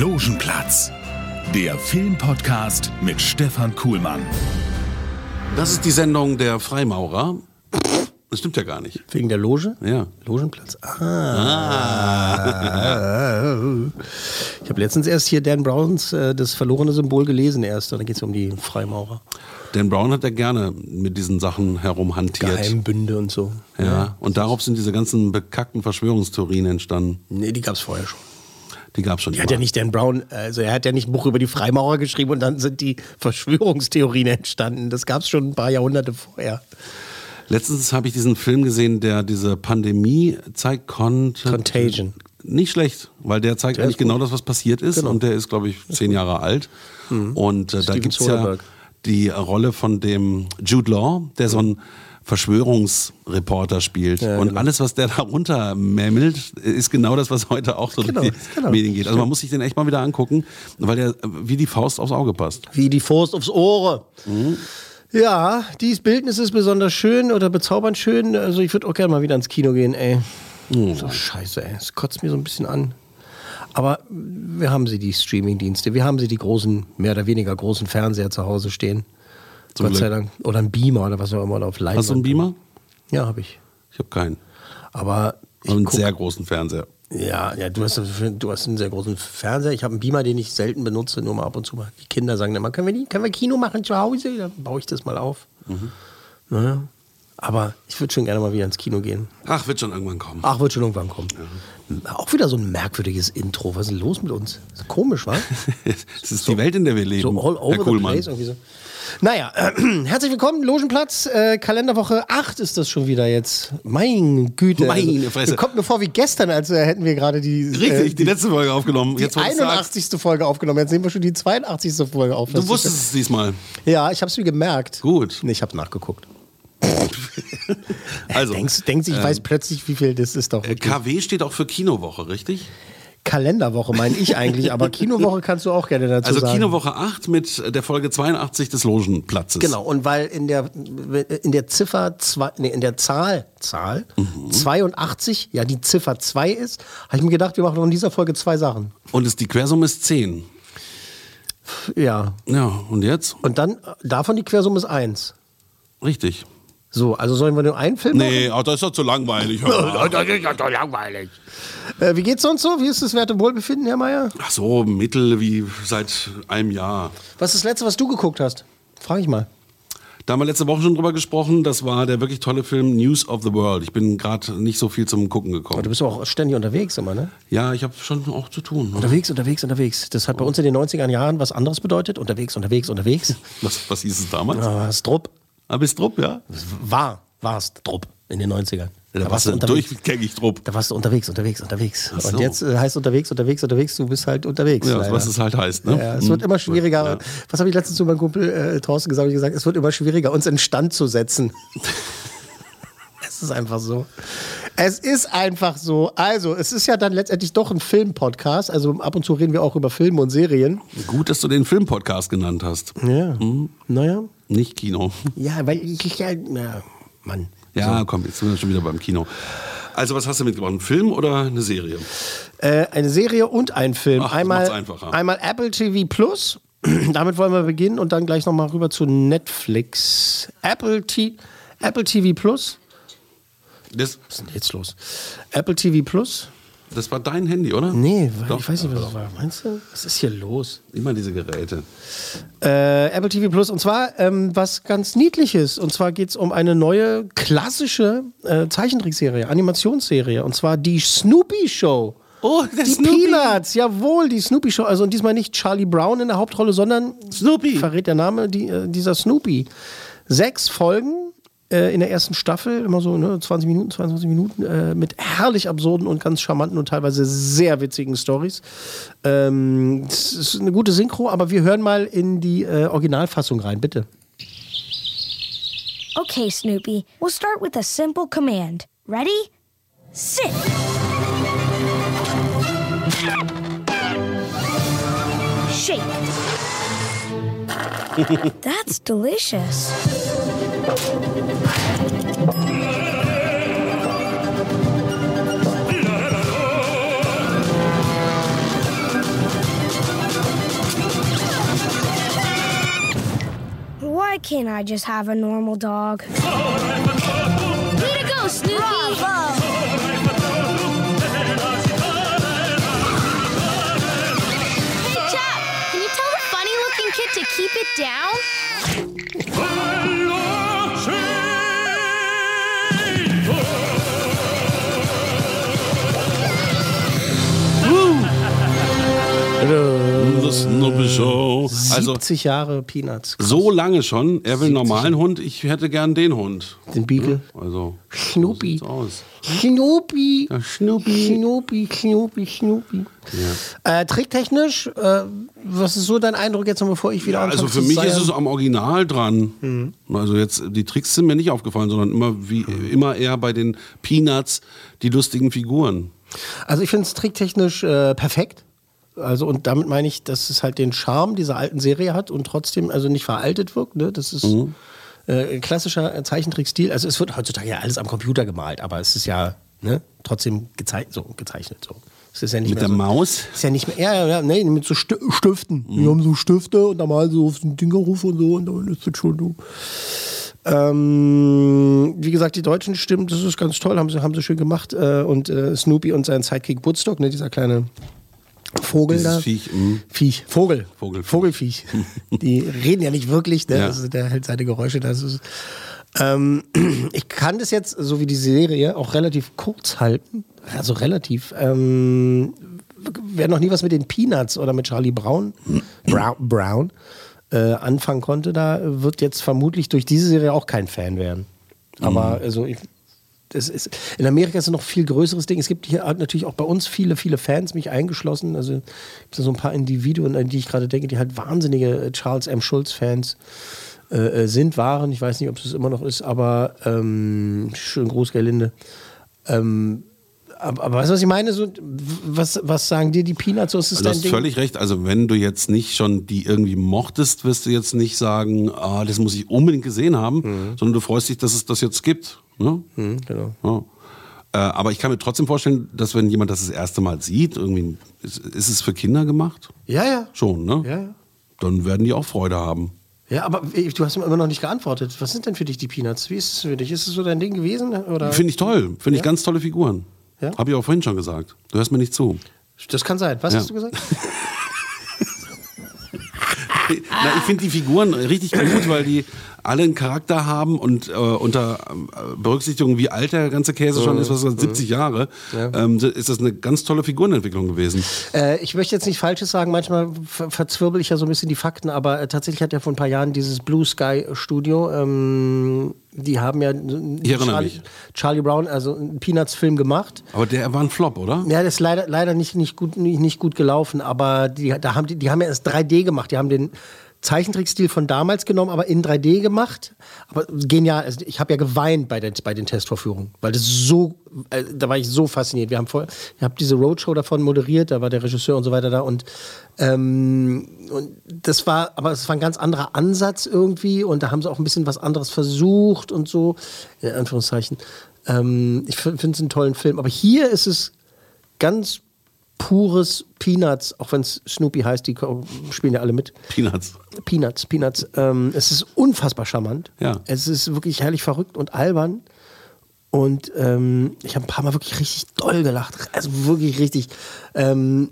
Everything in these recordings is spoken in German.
Logenplatz, der Filmpodcast mit Stefan Kuhlmann. Das ist die Sendung der Freimaurer. Das stimmt ja gar nicht. Wegen der Loge? Ja. Logenplatz. Ah. Ich habe letztens erst hier Dan Browns äh, das verlorene Symbol gelesen erst. Und da geht es um die Freimaurer. Dan Brown hat ja gerne mit diesen Sachen herumhantiert. Geheimbünde und so. Ja. Und darauf sind diese ganzen bekackten Verschwörungstheorien entstanden. Nee, die gab es vorher schon. Die gab es schon. Die hat ja nicht Dan Brown, also er hat ja nicht ein Buch über die Freimaurer geschrieben und dann sind die Verschwörungstheorien entstanden. Das gab es schon ein paar Jahrhunderte vorher. Letztens habe ich diesen Film gesehen, der diese Pandemie zeigt konnte. Contagion. Nicht schlecht, weil der zeigt Der eigentlich genau das, was passiert ist. Genau. Mhm. Und der ist, glaube ich, zehn Jahre alt. Und äh, da gibt es ja die Rolle von dem Jude Law, der so ein Verschwörungsreporter spielt. Ja, und genau. alles, was der darunter mämmelt, ist genau das, was heute auch so Genau, durch die genau. Medien geht. Also man muss sich den echt mal wieder angucken, weil der wie die Faust aufs Auge passt. Wie die Faust aufs Ohre. Ja, dieses Bildnis ist besonders schön oder bezaubernd schön. Also ich würde auch gerne mal wieder ins Kino gehen, ey. So scheiße, ey. Es kotzt mir so ein bisschen an. Aber wir haben sie, die Streamingdienste. Wir haben sie, die großen, mehr oder weniger großen Fernseher zu Hause stehen. Zum Gott sei Glück. Dank. Oder ein Beamer oder was auch immer. Oder auf Leinwand. Hast du einen Beamer? Ja, habe ich. Ich habe keinen. Aber ich Aber einen guck- sehr großen Fernseher. Ja, ja du, hast, du hast einen sehr großen Fernseher. Ich habe einen Beamer, den ich selten benutze, nur mal ab und zu mal. Die Kinder sagen immer, können wir, die, können wir Kino machen zu Hause? Dann baue ich das mal auf. Naja. Aber ich würde schon gerne mal wieder ins Kino gehen. Ach, wird schon irgendwann kommen. Ach, wird schon irgendwann kommen. Auch wieder so ein merkwürdiges Intro. Was ist denn los mit uns? Ist komisch, wa? Es ist die Welt, in der wir leben. So all over Herr the Kuhlmann. place. Irgendwie so. Naja, äh, herzlich willkommen, Logenplatz. Äh, Kalenderwoche 8 ist das schon wieder jetzt. Mein Güte. Meine Fresse. Kommt mir vor wie gestern, als äh, hätten wir gerade die, Richtig, äh, die letzte Folge aufgenommen. die Jetzt, wo du's sagst. 81. Folge aufgenommen. Jetzt nehmen wir schon die 82. Folge auf. Du wusstest es diesmal. Ja, ich habe es mir gemerkt. Gut. Nee, ich habe nachgeguckt. Also, Denkst, denkst ich weiß plötzlich, wie viel das ist doch. äh, KW steht auch für Kinowoche, richtig? Kalenderwoche meine ich eigentlich, aber Kinowoche kannst du auch gerne dazu Also sagen. Kinowoche 8 mit der Folge 82 des Logenplatzes. Genau, und weil in der, in der Ziffer, zwei, nee, in der Zahl, Zahl Mhm. 82, ja die Ziffer 2 ist, habe ich mir gedacht, wir machen in dieser Folge zwei Sachen. Und es, die Quersumme ist 10. Ja, Ja, und jetzt? und dann, davon die Quersumme ist 1. Richtig. So, also sollen wir nur einen Film Nee, oh, das ist doch zu langweilig. machen? Das ist ja doch langweilig. Äh, wie geht's sonst so? Wie ist das Wert und Wohlbefinden, Herr Meier? Ach so, Mittel wie seit einem Jahr. Was ist das letzte, was du geguckt hast? Frag ich mal. Da haben wir letzte Woche schon drüber gesprochen. Das war der wirklich tolle Film News of the World. Ich bin gerade nicht so viel zum Gucken Aber du gekommen. bist auch ständig unterwegs immer, ne? Ja, ich habe schon auch zu tun. ne? Unterwegs, unterwegs, unterwegs. Das hat bei uns in den 90er Jahren was anderes bedeutet. Unterwegs, unterwegs, unterwegs. Was, was hieß es damals? Ah, Strupp. Ah, bist Drupp, ja? War, war's Drupp in den 90ern. Ja, da warst du durchgängig Drupp. Da warst du unterwegs, unterwegs, unterwegs. So. Und jetzt äh, heißt unterwegs, unterwegs, unterwegs, du bist halt unterwegs. Ja, leider. was es halt heißt, ne? Ja, es wird immer schwieriger. Ja. Was habe ich letztens zu meinem Kumpel äh, Thorsten gesagt? Ich gesagt, es wird immer schwieriger, uns in Stand zu setzen. es ist einfach so. Es ist einfach so. Also, es ist ja dann letztendlich doch ein Film-Podcast. Also ab und zu reden wir auch über Filme und Serien. Gut, dass du den Filmpodcast genannt hast. Ja. Naja. Nicht Kino. Ja, weil ich ja, ja Mann. Ja, komm, jetzt sind wir schon wieder beim Kino. Also, was hast du mitgebracht? Ein Film oder eine Serie? Äh, eine Serie und ein Film. Ach, einmal, einmal Apple TV Plus. Damit wollen wir beginnen und dann gleich nochmal rüber zu Netflix. Apple, T Apple TV Plus. Das, Was ist denn jetzt los? Apple TV Plus? Das war dein Handy, oder? Nee, Doch. ich weiß nicht, was das war. Meinst du? Was ist hier los? Immer diese Geräte. Äh, Apple TV Plus. Und zwar ähm, was ganz Niedliches. Und zwar geht es um eine neue klassische äh, Zeichentrickserie, Animationsserie. Und zwar die Snoopy Show. Oh, der die Snoopy. Peanuts, jawohl, die Snoopy Show. Also und diesmal nicht Charlie Brown in der Hauptrolle, sondern Snoopy. verrät der Name die, äh, dieser Snoopy. Sechs Folgen äh, in der ersten Staffel, immer so ne, 20 Minuten, 22 Minuten, äh, mit herrlich absurden und ganz charmanten und teilweise sehr witzigen Stories. Ähm, es ist eine gute Synchro, aber wir hören mal in die äh, Originalfassung rein, bitte. Okay, Snoopy, we'll start with a simple command. Ready? Sit. Shake. That's delicious. Why can't I just have a normal dog? Way to go, Snoopy! Hey, Chuck, can you tell the funny looking kid to keep it down? The Snoopy Show. Also 70 Jahre Peanuts. so lange schon. Er will einen normalen Hund, ich hätte gern den Hund. Den Beagle. Also. Snoopy. So aus. Snoopy. Ja. Snoopy, Snoopy, Snoopy. Äh, tricktechnisch, äh, was ist so dein Eindruck jetzt noch, bevor ich wieder Also anfange für zu mich seiern? ist es am Original dran. Mhm. Also jetzt, die Tricks sind mir nicht aufgefallen, sondern immer wie immer eher bei den Peanuts die lustigen Figuren. Also ich finde es tricktechnisch äh, perfekt. Also und damit meine ich, dass es halt den Charme dieser alten Serie hat und trotzdem also nicht veraltet wirkt. Ne? Das ist Mhm. äh, ein klassischer Zeichentrickstil. Also es wird heutzutage ja alles am Computer gemalt, aber es ist ja ne, trotzdem gezei so, gezeichnet. So. Es ist ja nicht Mit mehr der so, Maus? Ist ja nicht mehr, ja, ja, nee, mit so Sti- Stiften. Wir haben so Stifte und da malen sie auf den Dingerruf und so und dann ist das schon so. Ähm, wie gesagt, die deutschen Stimmen, das ist ganz toll, haben sie, haben sie schön gemacht. Äh, und äh, Snoopy und sein Sidekick Woodstock, ne, dieser kleine Vogel Dieses da. Viech, mhm. Viech, Vogel. Vogelviech. Vogelviech. Die reden ja nicht wirklich, ne? Ja. Also der hält seine Geräusche. Das ist, ähm, ich kann das jetzt, so wie die Serie, auch relativ kurz halten. Also relativ. Ähm, wer noch nie was mit den Peanuts oder mit Charlie Brown, Brown, Brown äh, anfangen konnte, da wird jetzt vermutlich durch diese Serie auch kein Fan werden. Aber also ich, das ist, in Amerika ist es noch viel größeres Ding. Es gibt hier halt natürlich auch bei uns viele, viele Fans, mich eingeschlossen. Also gibt es so ein paar Individuen, an die ich gerade denke, die halt wahnsinnige äh, Charles M. Schulz-Fans äh, äh, sind, waren. Ich weiß nicht, ob es immer noch ist, aber ähm, schön Großgerlinde. Ähm, aber, aber weißt du, was ich meine? So, was, was sagen dir die Peanuts? Was ist Du dein hast Ding? völlig recht. Also wenn du jetzt nicht schon die irgendwie mochtest, wirst du jetzt nicht sagen, ah, das muss ich unbedingt gesehen haben, sondern du freust dich, dass es das jetzt gibt. Ne? Mhm, genau. Ja. Äh, aber ich kann mir trotzdem vorstellen, dass wenn jemand das das erste Mal sieht, irgendwie ist, ist es für Kinder gemacht? Ja, ja. Schon, ne? Ja, ja. Dann werden die auch Freude haben. Ja, aber du hast mir immer noch nicht geantwortet. Was sind denn für dich die Peanuts? Wie ist es für dich? Ist es so dein Ding gewesen? Finde ich toll. Finde ich Ja? ganz tolle Figuren. Ja? Habe ich auch vorhin schon gesagt. Du hörst mir nicht zu. Das kann sein. Was Ja. hast du gesagt? Na, ich finde die Figuren richtig gut, weil die alle einen Charakter haben und äh, unter äh, Berücksichtigung, wie alt der ganze Käse schon ist, was ist das, 70 Jahre, ähm, ist das eine ganz tolle Figurenentwicklung gewesen. Äh, ich möchte jetzt nicht Falsches sagen, manchmal ver verzwirbel ich ja so ein bisschen die Fakten, aber äh, tatsächlich hat ja vor ein paar Jahren dieses Blue Sky Studio, ähm, die haben ja Charlie. Charlie Brown, also einen Peanuts-Film gemacht. Aber der war ein Flop, oder? Ja, das ist leider, leider nicht, nicht, gut, nicht, nicht gut gelaufen, aber die, da haben die, die haben ja erst 3D gemacht. Die haben den Zeichentrickstil von damals genommen, aber in 3D gemacht. Aber genial. Also ich habe ja geweint bei den, bei den Testvorführungen, weil das so, äh, da war ich so fasziniert. Wir haben voll, ich habe diese Roadshow davon moderiert, da war der Regisseur und so weiter da und, ähm, und das war, aber es war ein ganz anderer Ansatz irgendwie und da haben sie auch ein bisschen was anderes versucht und so, in Anführungszeichen. Ähm, ich finde es einen tollen Film, aber hier ist es ganz pures Peanuts, auch wenn es Snoopy heißt, die spielen ja alle mit. Peanuts. Peanuts, Peanuts. Ähm, es ist unfassbar charmant. Ja. Es ist wirklich herrlich verrückt und albern. Und ähm, ich habe ein paar Mal wirklich richtig doll gelacht. Also wirklich richtig. Ähm,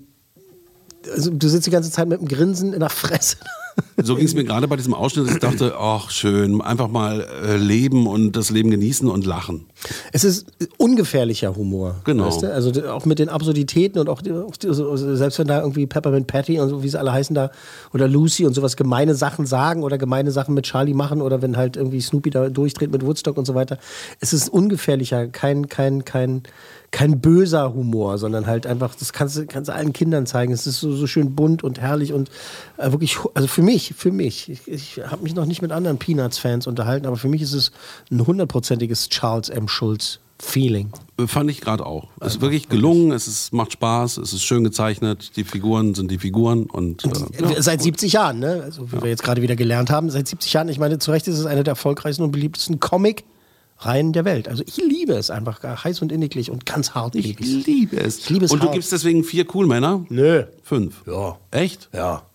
also du sitzt die ganze Zeit mit einem Grinsen in der Fresse So ging es mir gerade bei diesem Ausschnitt, dass ich dachte, ach schön, einfach mal äh, leben und das Leben genießen und lachen. Es ist ungefährlicher Humor. Genau. Weißt du? Also auch mit den Absurditäten und auch, auch selbst wenn da irgendwie Peppermint Patty und so, wie sie alle heißen da, oder Lucy und sowas gemeine Sachen sagen oder gemeine Sachen mit Charlie machen oder wenn halt irgendwie Snoopy da durchdreht mit Woodstock und so weiter. Es ist ungefährlicher, kein, kein, kein, kein böser Humor, sondern halt einfach, das kannst du, kannst allen Kindern zeigen. Es ist so, so schön bunt und herrlich und äh, wirklich, also für mich, für mich, ich, ich habe mich noch nicht mit anderen Peanuts-Fans unterhalten, aber für mich ist es ein hundertprozentiges Charles M. Schulz Feeling. Fand ich gerade auch. Es ist wirklich gelungen, es ist, macht Spaß, es ist schön gezeichnet, die Figuren sind die Figuren und äh, ja, seit gut. 70 Jahren, ne? Also wie wir jetzt gerade wieder gelernt haben, seit 70 Jahren, ich meine, zu Recht ist es einer der erfolgreichsten und beliebtesten Comic-Reihen der Welt. Also ich liebe es einfach heiß und inniglich und ganz hart Ich liebe es. Ich liebe es und du hart. gibst deswegen vier Coolmänner? Nö. Fünf. Ja. Echt? Ja.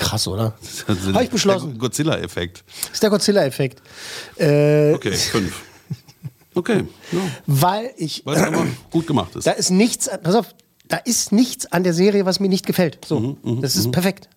Krass, oder? Also Habe ich beschlossen. Godzilla-Effekt. Das ist der Godzilla-Effekt. Äh, Okay, fünf. Okay, ja. Weil ich. weil es aber gut gemacht ist. Da ist nichts, pass auf, da ist nichts an der Serie, was mir nicht gefällt. So, Mhm, das ist perfekt.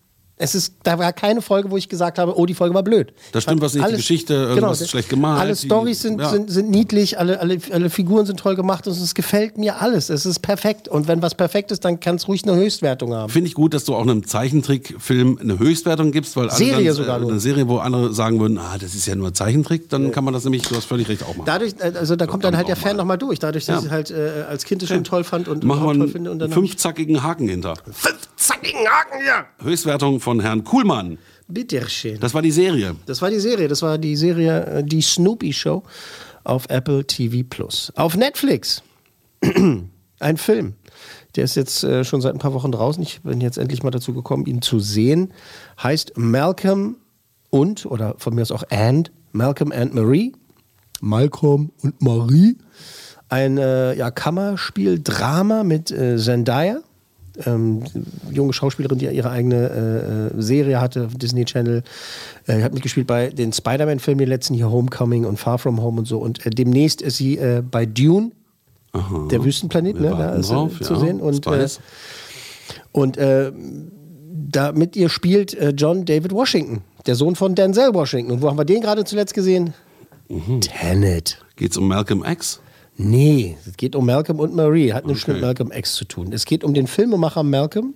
Es ist, da war keine Folge, wo ich gesagt habe, oh, die Folge war blöd. Das stimmt, was nicht, die Geschichte, irgendwas ist schlecht gemalt, Alle Stories sind, ja. sind, sind niedlich, alle, alle, alle Figuren sind toll gemacht und es gefällt mir alles. Es ist perfekt. Und wenn was perfekt ist, dann kann es ruhig eine Höchstwertung haben. Finde ich gut, dass du auch einem Zeichentrickfilm eine Höchstwertung gibst, weil Serie dann, sogar äh, eine Serie, wo andere sagen würden, ah, das ist ja nur Zeichentrick, dann kann man das nämlich, du hast völlig recht, auch machen. Dadurch, äh, also da kommt dann halt der Fan mal. nochmal durch. Dadurch, dass Ja. ich halt äh, als Kind es schon toll fand und Machen überhaupt toll einen finde. Und dann fünfzackigen Haken hinter. fünf zackigen Haken hier. Höchstwertung von Herrn Kuhlmann. Bitteschön. Das war die Serie. Das war die Serie. Das war die Serie äh, Die Snoopy Show auf Apple TV Plus. Auf Netflix. Ein Film. Der ist jetzt äh, schon seit ein paar Wochen draußen. Ich bin jetzt endlich mal dazu gekommen, ihn zu sehen. Heißt Malcolm und, oder von mir aus auch And, Malcolm and Marie. Malcolm und Marie. Ein äh, ja, Kammerspiel-Drama mit äh, Zendaya ähm, junge Schauspielerin, die ihre eigene äh, äh, Serie hatte Disney Channel. Äh, hat mitgespielt bei den Spider-Man-Filmen, den letzten hier Homecoming und Far From Home und so. Und äh, demnächst ist sie äh, bei Dune, der Wüstenplanet, Wir ne, da ist, äh, drauf, zu ja. sehen. Und, und da mit ihr spielt John David Washington, der Sohn von Denzel Washington. Und wo haben wir den gerade zuletzt gesehen? Mhm. Tenet. Geht's um Malcolm X? Nee, es geht um Malcolm und Marie. Hat nichts mit Malcolm X zu tun. Es geht um den Filmemacher Malcolm.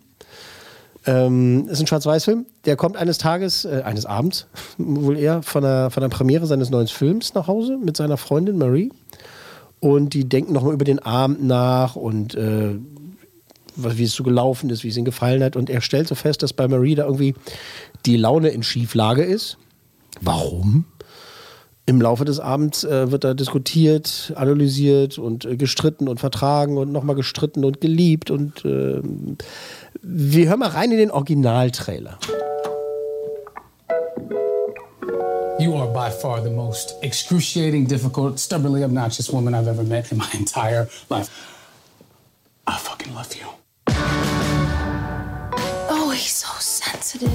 Ähm, ist ein Schwarz-Weiß-Film. Der kommt eines Tages, äh, eines Abends, wohl eher, von der, von der Premiere seines neuen Films nach Hause mit seiner Freundin Marie. Und die denken nochmal über den Abend nach und äh, wie es so gelaufen ist, wie es ihm gefallen hat. Und er stellt so fest, dass bei Marie da irgendwie die Laune in Schieflage ist. Warum? Im Laufe des Abends äh, wird da diskutiert, analysiert und äh, gestritten und vertragen und nochmal gestritten und geliebt. Und äh, wir hören mal rein in den Originaltrailer. You are by far the most excruciating, difficult, stubbornly obnoxious woman I've ever met in my entire life. I fucking love you. Oh, he's so sensitive.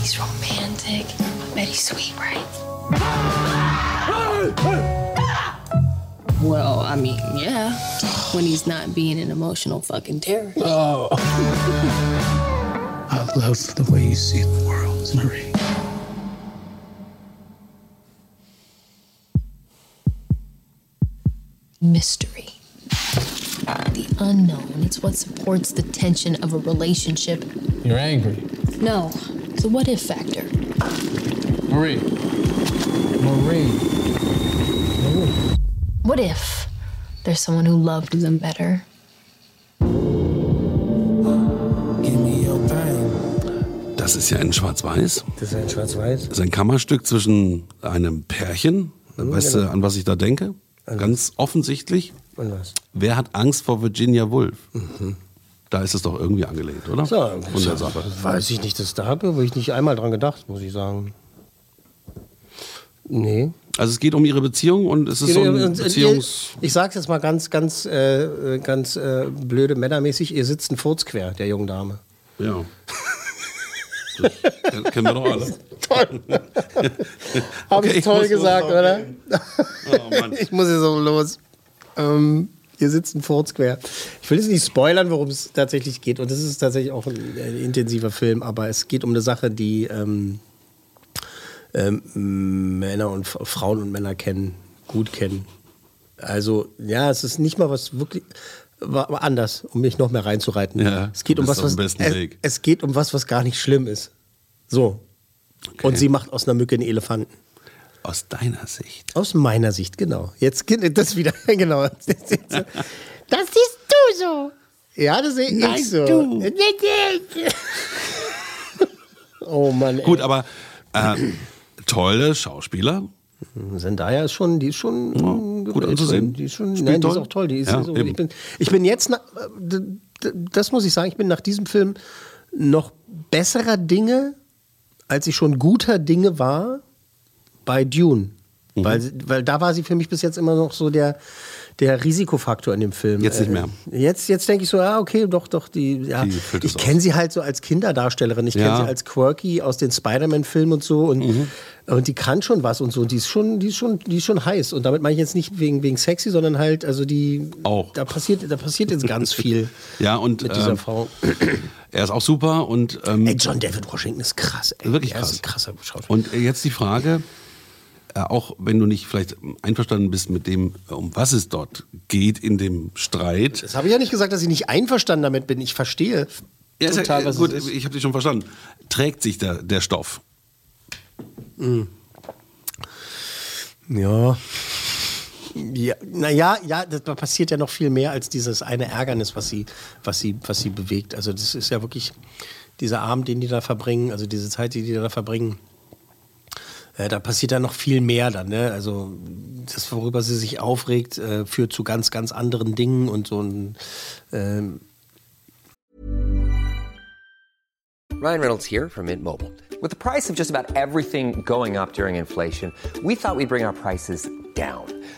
He's romantic. I bet he's sweet, right? Well, I mean, yeah. When he's not being an emotional fucking terror. Oh. I love the way you see the world, Marie. Mystery. The unknown. It's what supports the tension of a relationship. You're angry. No, the what if factor. Marie. Marie. What if there's someone who loved them better? Give me your pain. Das ist ja in Schwarz-Weiß. Das ist ein Schwarz-Weiß. Das ist ein Kammerstück zwischen einem Pärchen. Weißt genau. du, an was ich da denke? Ganz offensichtlich. Und was? Wer hat Angst vor Virginia Woolf? Da ist es doch irgendwie angelegt, oder? So, Von der Sache. Weiß ich nicht, das da habe habe ich nicht einmal dran gedacht, muss ich sagen. Nee. Also es geht um ihre Beziehung und es ist so ein äh, Beziehungs... ich sag's jetzt mal ganz, ganz, äh, ganz äh, blöde männermäßig, ihr sitzt ein Furz quer, der jungen Dame. Ja. Das ken- kennen wir doch alle. Toll. Habe Okay, ich toll gesagt, oder? Oh Mann. ich muss jetzt auch los. Ähm, Hier sitzt ein Foursquare. Ich will jetzt nicht spoilern, worum es tatsächlich geht. Und das ist tatsächlich auch ein, ein intensiver Film, aber es geht um eine Sache, die ähm, ähm, Männer und Frauen und Männer kennen, gut kennen. Also, ja, es ist nicht mal was wirklich war anders, um mich noch mehr reinzureiten. Ja, es geht um was, was es, es geht um was, was gar nicht schlimm ist. So. Und sie macht aus einer Mücke einen Elefanten. Aus deiner Sicht. Aus meiner Sicht, genau. Jetzt geht das wieder, genau. Das siehst du so. Ja, das sehe ich Nein, so. du. oh Mann. Ey. Gut, aber äh, tolle Schauspieler. Zendaya ist schon, die ist schon gut gewählt anzusehen. Die ist schon, Spielt nein, die ist auch toll. Die ist Ja, so, ich, bin, ich bin jetzt, d- das muss ich sagen, ich bin nach diesem Film noch besserer Dinge, als ich schon guter Dinge war bei Dune. Mhm. Weil, weil da war sie für mich bis jetzt immer noch so der, der Risikofaktor in dem Film. Jetzt nicht mehr. Äh, Jetzt, jetzt denke ich so, ja, okay, doch, doch, die, ja. Die ich kenne sie halt so als Kinderdarstellerin. Ich kenne Ja. Mhm. sie als Quirky aus den Spider-Man-Filmen und so. Und, und die kann schon was und so. Und die ist schon, die ist schon, die ist schon heiß. Und damit meine ich jetzt nicht wegen, wegen sexy, sondern halt, also die. Auch. Da passiert, da passiert jetzt ganz viel Ja, und mit dieser ähm, Frau. er ist auch super und ähm, Ey, John David Washington ist krass, ey. Wirklich krass. krasser Schauspieler. Und äh, jetzt die Frage, auch wenn du nicht vielleicht einverstanden bist mit dem, äh, um was es dort geht in dem Streit. Das habe ich ja nicht gesagt, dass ich nicht einverstanden damit bin. Ich verstehe Ja, ist ja, total, äh, was gut, es ist. ich habe dich schon verstanden. Trägt sich der, der Stoff? Ja. Ja, naja, ja, das da passiert ja noch viel mehr als dieses eine Ärgernis, was sie, was sie, was sie bewegt. Also das ist ja wirklich dieser Abend, den die da verbringen, also diese Zeit, die die da verbringen. Äh, da passiert dann noch viel mehr dann, ne? Also das, worüber sie sich aufregt, äh, führt zu ganz, ganz anderen Dingen und so ein ähm, Ryan Reynolds here from Mint Mobile. With the price of just about everything going up during inflation, we thought we'd bring our prices down.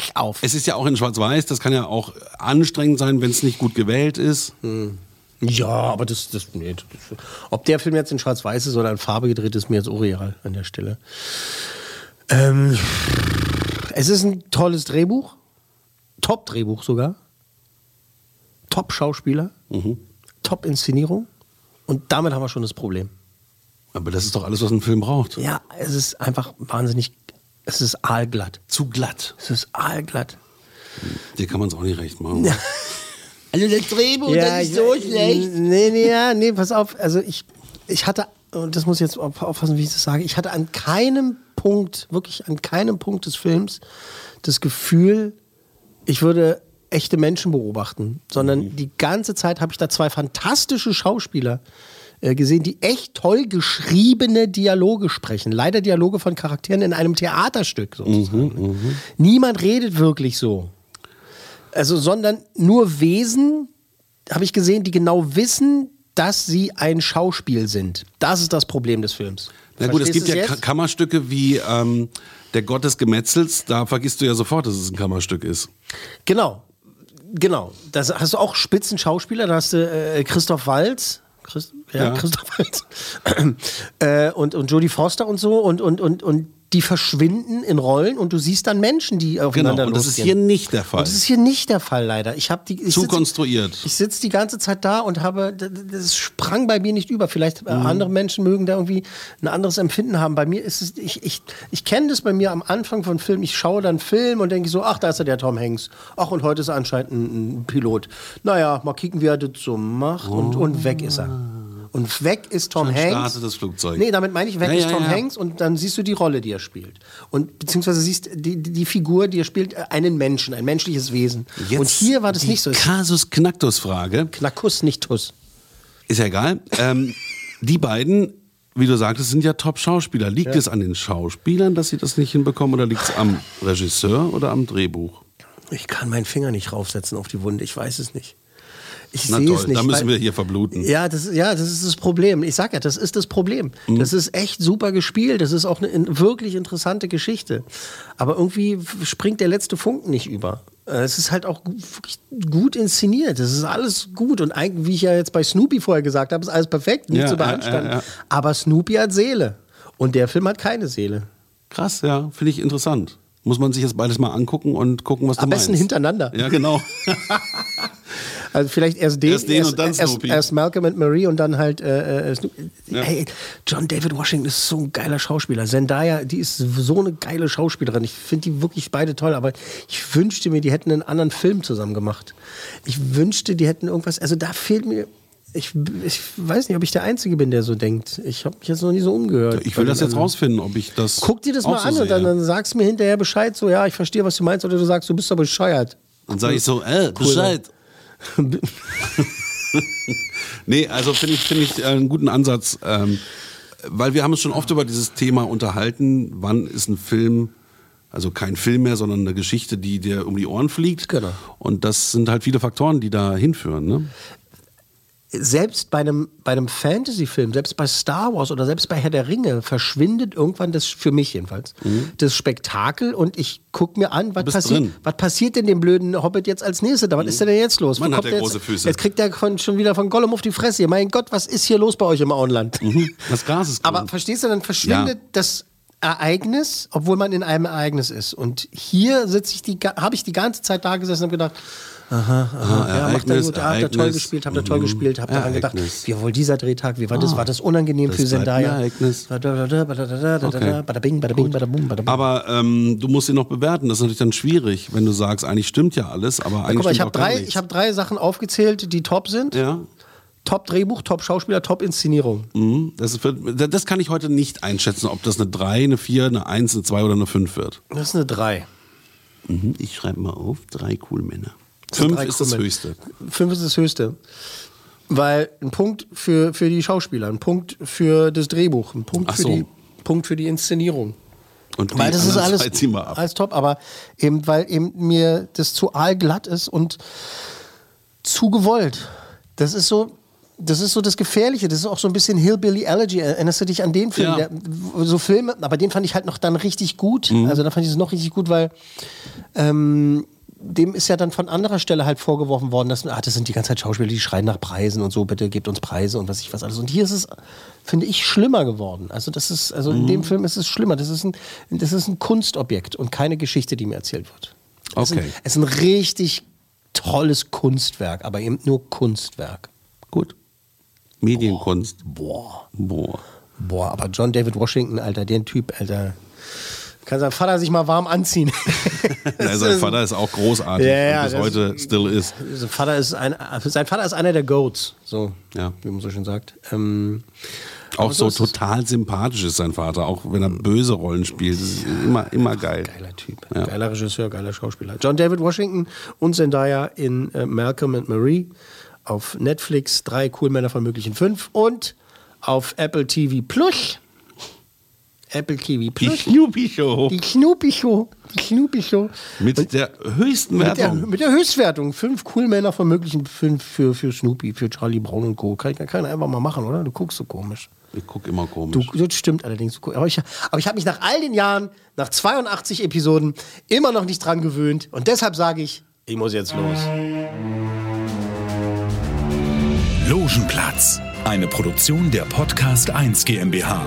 pack auf. Es ist ja auch in Schwarz-Weiß, das kann ja auch anstrengend sein, wenn es nicht gut gewählt ist. Ja, aber das, das, nee, das ob der Film jetzt in Schwarz-Weiß ist oder in Farbe gedreht, ist mir jetzt Orial an der Stelle. Ähm, es ist ein tolles Drehbuch, Top-Drehbuch sogar, Top-Schauspieler, Top-Inszenierung und damit haben wir schon das Problem. Aber das ist doch alles, was ein Film braucht. Ja, es ist einfach wahnsinnig, es ist aalglatt. Zu glatt. Es ist aalglatt. Dir kann man es auch nicht recht machen. Also das Drehbuch, das ist so schlecht. Nee, nee, ja, nee, pass auf. Also ich, ich hatte, und das muss ich jetzt auf- aufpassen, wie ich das sage, ich hatte an keinem Punkt, wirklich an keinem Punkt des Films das Gefühl, ich würde echte Menschen beobachten, sondern die ganze Zeit habe ich da zwei fantastische Schauspieler gesehen, die echt toll geschriebene Dialoge sprechen. Leider Dialoge von Charakteren in einem Theaterstück sozusagen. Niemand redet wirklich so. Also, sondern nur Wesen, habe ich gesehen, die genau wissen, dass sie ein Schauspiel sind. Das ist das Problem des Films. Na gut, es Verstehst gibt ja du's Ka jetzt? Kammerstücke wie ähm, Der Gott des Gemetzels, da vergisst du ja sofort, dass es ein Kammerstück ist. Genau. Genau. Das hast du auch Spitzenschauspieler. Da hast du äh, Christoph Waltz. Christ, ja, Ja. Christoph Waltz. äh, und, und Jodie Foster und so. Und, und, und, und die verschwinden in Rollen und du siehst dann Menschen, die aufeinander Genau, und das ist losgehen. hier nicht der Fall. Und das ist hier nicht der Fall, leider. Ich habe die ich Zu sitz- konstruiert. Ich sitze die ganze Zeit da und habe, das sprang bei mir nicht über. Vielleicht äh, Mhm. andere Menschen mögen da irgendwie ein anderes Empfinden haben. Bei mir ist es, ich, ich, ich kenne das bei mir am Anfang von Film. Ich schaue dann Film und denke so, ach, da ist ja der Tom Hanks. Ach, und heute ist er anscheinend ein, ein Pilot. Naja, mal kicken, wie er das so macht. Und, und weg ist er. Und weg ist Tom Hanks. startet das Flugzeug. Nee, damit meine ich, weg Ja, ist ja, Tom ja. Hanks und dann siehst du die Rolle, die er spielt. Und beziehungsweise siehst die, die, Figur, die er spielt, einen Menschen, ein menschliches Wesen. und hier war das nicht so. Kasus Knacktus-Frage. Knackus, nicht Tuss. Ist ja egal. Ähm, die beiden, wie du sagtest, sind ja Top-Schauspieler. Liegt Ja. es an den Schauspielern, dass sie das nicht hinbekommen oder liegt es am Regisseur oder am Drehbuch? Ich kann meinen Finger nicht raufsetzen auf die Wunde. Ich weiß es nicht. Ich Na sehe toll, es nicht. da müssen weil- wir hier verbluten. Ja, das, ja, das ist das Problem. Ich sag ja, das ist das Problem. Mhm. Das ist echt super gespielt. Das ist auch eine in- wirklich interessante Geschichte. Aber irgendwie springt der letzte Funken nicht über. Äh, Es ist halt auch gut inszeniert. Das ist alles gut. Und eigentlich, wie ich ja jetzt bei Snoopy vorher gesagt habe, ist alles perfekt, nicht Ja, zu beanstanden. ja, ja. Aber Snoopy hat Seele. Und der Film hat keine Seele. Krass, ja, finde ich interessant. Muss man sich jetzt beides mal angucken und gucken, was du Am besten meinst. hintereinander. Ja, genau. Also vielleicht erst den, Erst den und dann erst, Snoopy. erst Malcolm und Marie und dann halt äh, äh, Snoopy. Ja. Hey, John David Washington ist so ein geiler Schauspieler. Zendaya, die ist so eine geile Schauspielerin. Ich finde die wirklich beide toll, aber ich wünschte mir, die hätten einen anderen Film zusammen gemacht. Ich wünschte, die hätten irgendwas, also da fehlt mir ich, ich weiß nicht, ob ich der Einzige bin, der so denkt. Ich habe mich jetzt noch nie so umgehört. Ich will das jetzt Also, rausfinden, ob ich das. Guck dir das mal so an und dann, sehe. dann sagst du mir hinterher Bescheid, so, ja, ich verstehe, was du meinst, oder du sagst, du bist doch bescheuert. Dann sage ich so, äh, Bescheid. nee, also finde ich, finde ich äh, einen guten Ansatz, ähm, weil wir haben uns schon oft über dieses Thema unterhalten, wann ist ein Film, also kein Film mehr, sondern eine Geschichte, die dir um die Ohren fliegt. Genau. Und das sind halt viele Faktoren, die da hinführen. Ne? Selbst bei einem, bei einem Fantasy-Film, selbst bei Star Wars oder selbst bei Herr der Ringe, verschwindet irgendwann das, für mich jedenfalls, das Spektakel und ich gucke mir an, was Mhm. passiert. Mhm. was passiert denn dem blöden Hobbit jetzt als nächstes? Da, Was ist denn jetzt los? Wo Mann, hat der jetzt, große Füße. Jetzt kriegt er von, schon wieder von Gollum auf die Fresse. Mein Gott, was ist hier los bei euch im Auenland? Das Gras ist Aber grün. verstehst du, dann verschwindet das Ereignis, obwohl man in einem Ereignis ist. Und hier sitze ich die, habe ich die ganze Zeit da gesessen und gedacht, aha, aha, ja, macht er Ereignis, gut, habt ihr toll Ereignis, gespielt, habt ihr toll mhm, gespielt, habt daran gedacht, Ereignis. wie wohl dieser Drehtag, wie war das, Ah, war das unangenehm das für Zendaya? Ereignis. Aber ähm, du musst ihn noch bewerten. Das ist natürlich dann schwierig, wenn du sagst, eigentlich stimmt ja alles, aber eigentlich Guck mal, ich habe drei, ich hab drei Sachen aufgezählt, die top sind. ja. Top Drehbuch, Top Schauspieler, Top Inszenierung. Mhm. Das, für- das kann ich heute nicht einschätzen, ob das eine 3, eine 4, eine 1, eine 2 oder eine 5 wird. Das ist eine 3. Mhm. Ich schreibe mal auf, drei cool Männer. Sind 5 drei ist das höchste. Fünf ist das Höchste. Weil ein Punkt für, für die Schauspieler, ein Punkt für das Drehbuch, ein Punkt, Ach für, so. die, Punkt für die Inszenierung. Und Weil das ist alles, alles top, aber eben, weil eben mir das zu aalglatt ist und zu gewollt. Das ist so, das ist so das Gefährliche. Das ist auch so ein bisschen Hillbilly Allergy. Erinnerst du dich an den Film? Ja. Der, so Filme, aber den fand ich halt noch dann richtig gut. Mhm. Also da fand ich es noch richtig gut, weil ähm, dem ist ja dann von anderer Stelle halt vorgeworfen worden, dass ah, das sind die ganze Zeit Schauspieler, die schreien nach Preisen und so, bitte gebt uns Preise und was ich was alles. Und hier ist es, finde ich, schlimmer geworden. Also das ist, also Mhm. in dem Film ist es schlimmer. Das ist ein, das ist ein Kunstobjekt und keine Geschichte, die mir erzählt wird. Es Okay. ist ein, es ist ein richtig tolles Kunstwerk, aber eben nur Kunstwerk. Gut. Medienkunst. Boah. Boah. Boah, aber John David Washington, Alter, den Typ, Alter. Kann sein Vater sich mal warm anziehen. Ja, sein Vater ist auch großartig Ja, ja, bis heute still ist. Sein Vater ist, ein, sein Vater ist einer der Goats, so, Ja. wie man so schön sagt. Ähm, Auch so total sympathisch ist sein Vater, auch wenn er böse Rollen spielt. Das ist immer, immer geil. Geiler Typ, Ja. geiler Regisseur, geiler Schauspieler. John David Washington und Zendaya in äh, Malcolm and Marie auf Netflix, drei cool Männer von möglichen fünf und auf Apple TV Plus. Apple TV Die Plus. Snoopy Show. Die Snoopy Show. Die Snoopy Show. Mit der höchsten Mit der, Wertung. mit der Höchstwertung. Fünf cool Männer von möglichen fünf für, für Snoopy, für Charlie Brown und Co. Kann, kann einfach mal machen, oder? Du guckst so komisch. Ich gucke immer komisch. Du, das stimmt allerdings. Aber ich, aber ich habe mich nach all den Jahren, nach 82 Episoden, immer noch nicht dran gewöhnt. Und deshalb sage ich, ich muss jetzt los. Logenplatz, eine Produktion der Podcast 1 GmbH.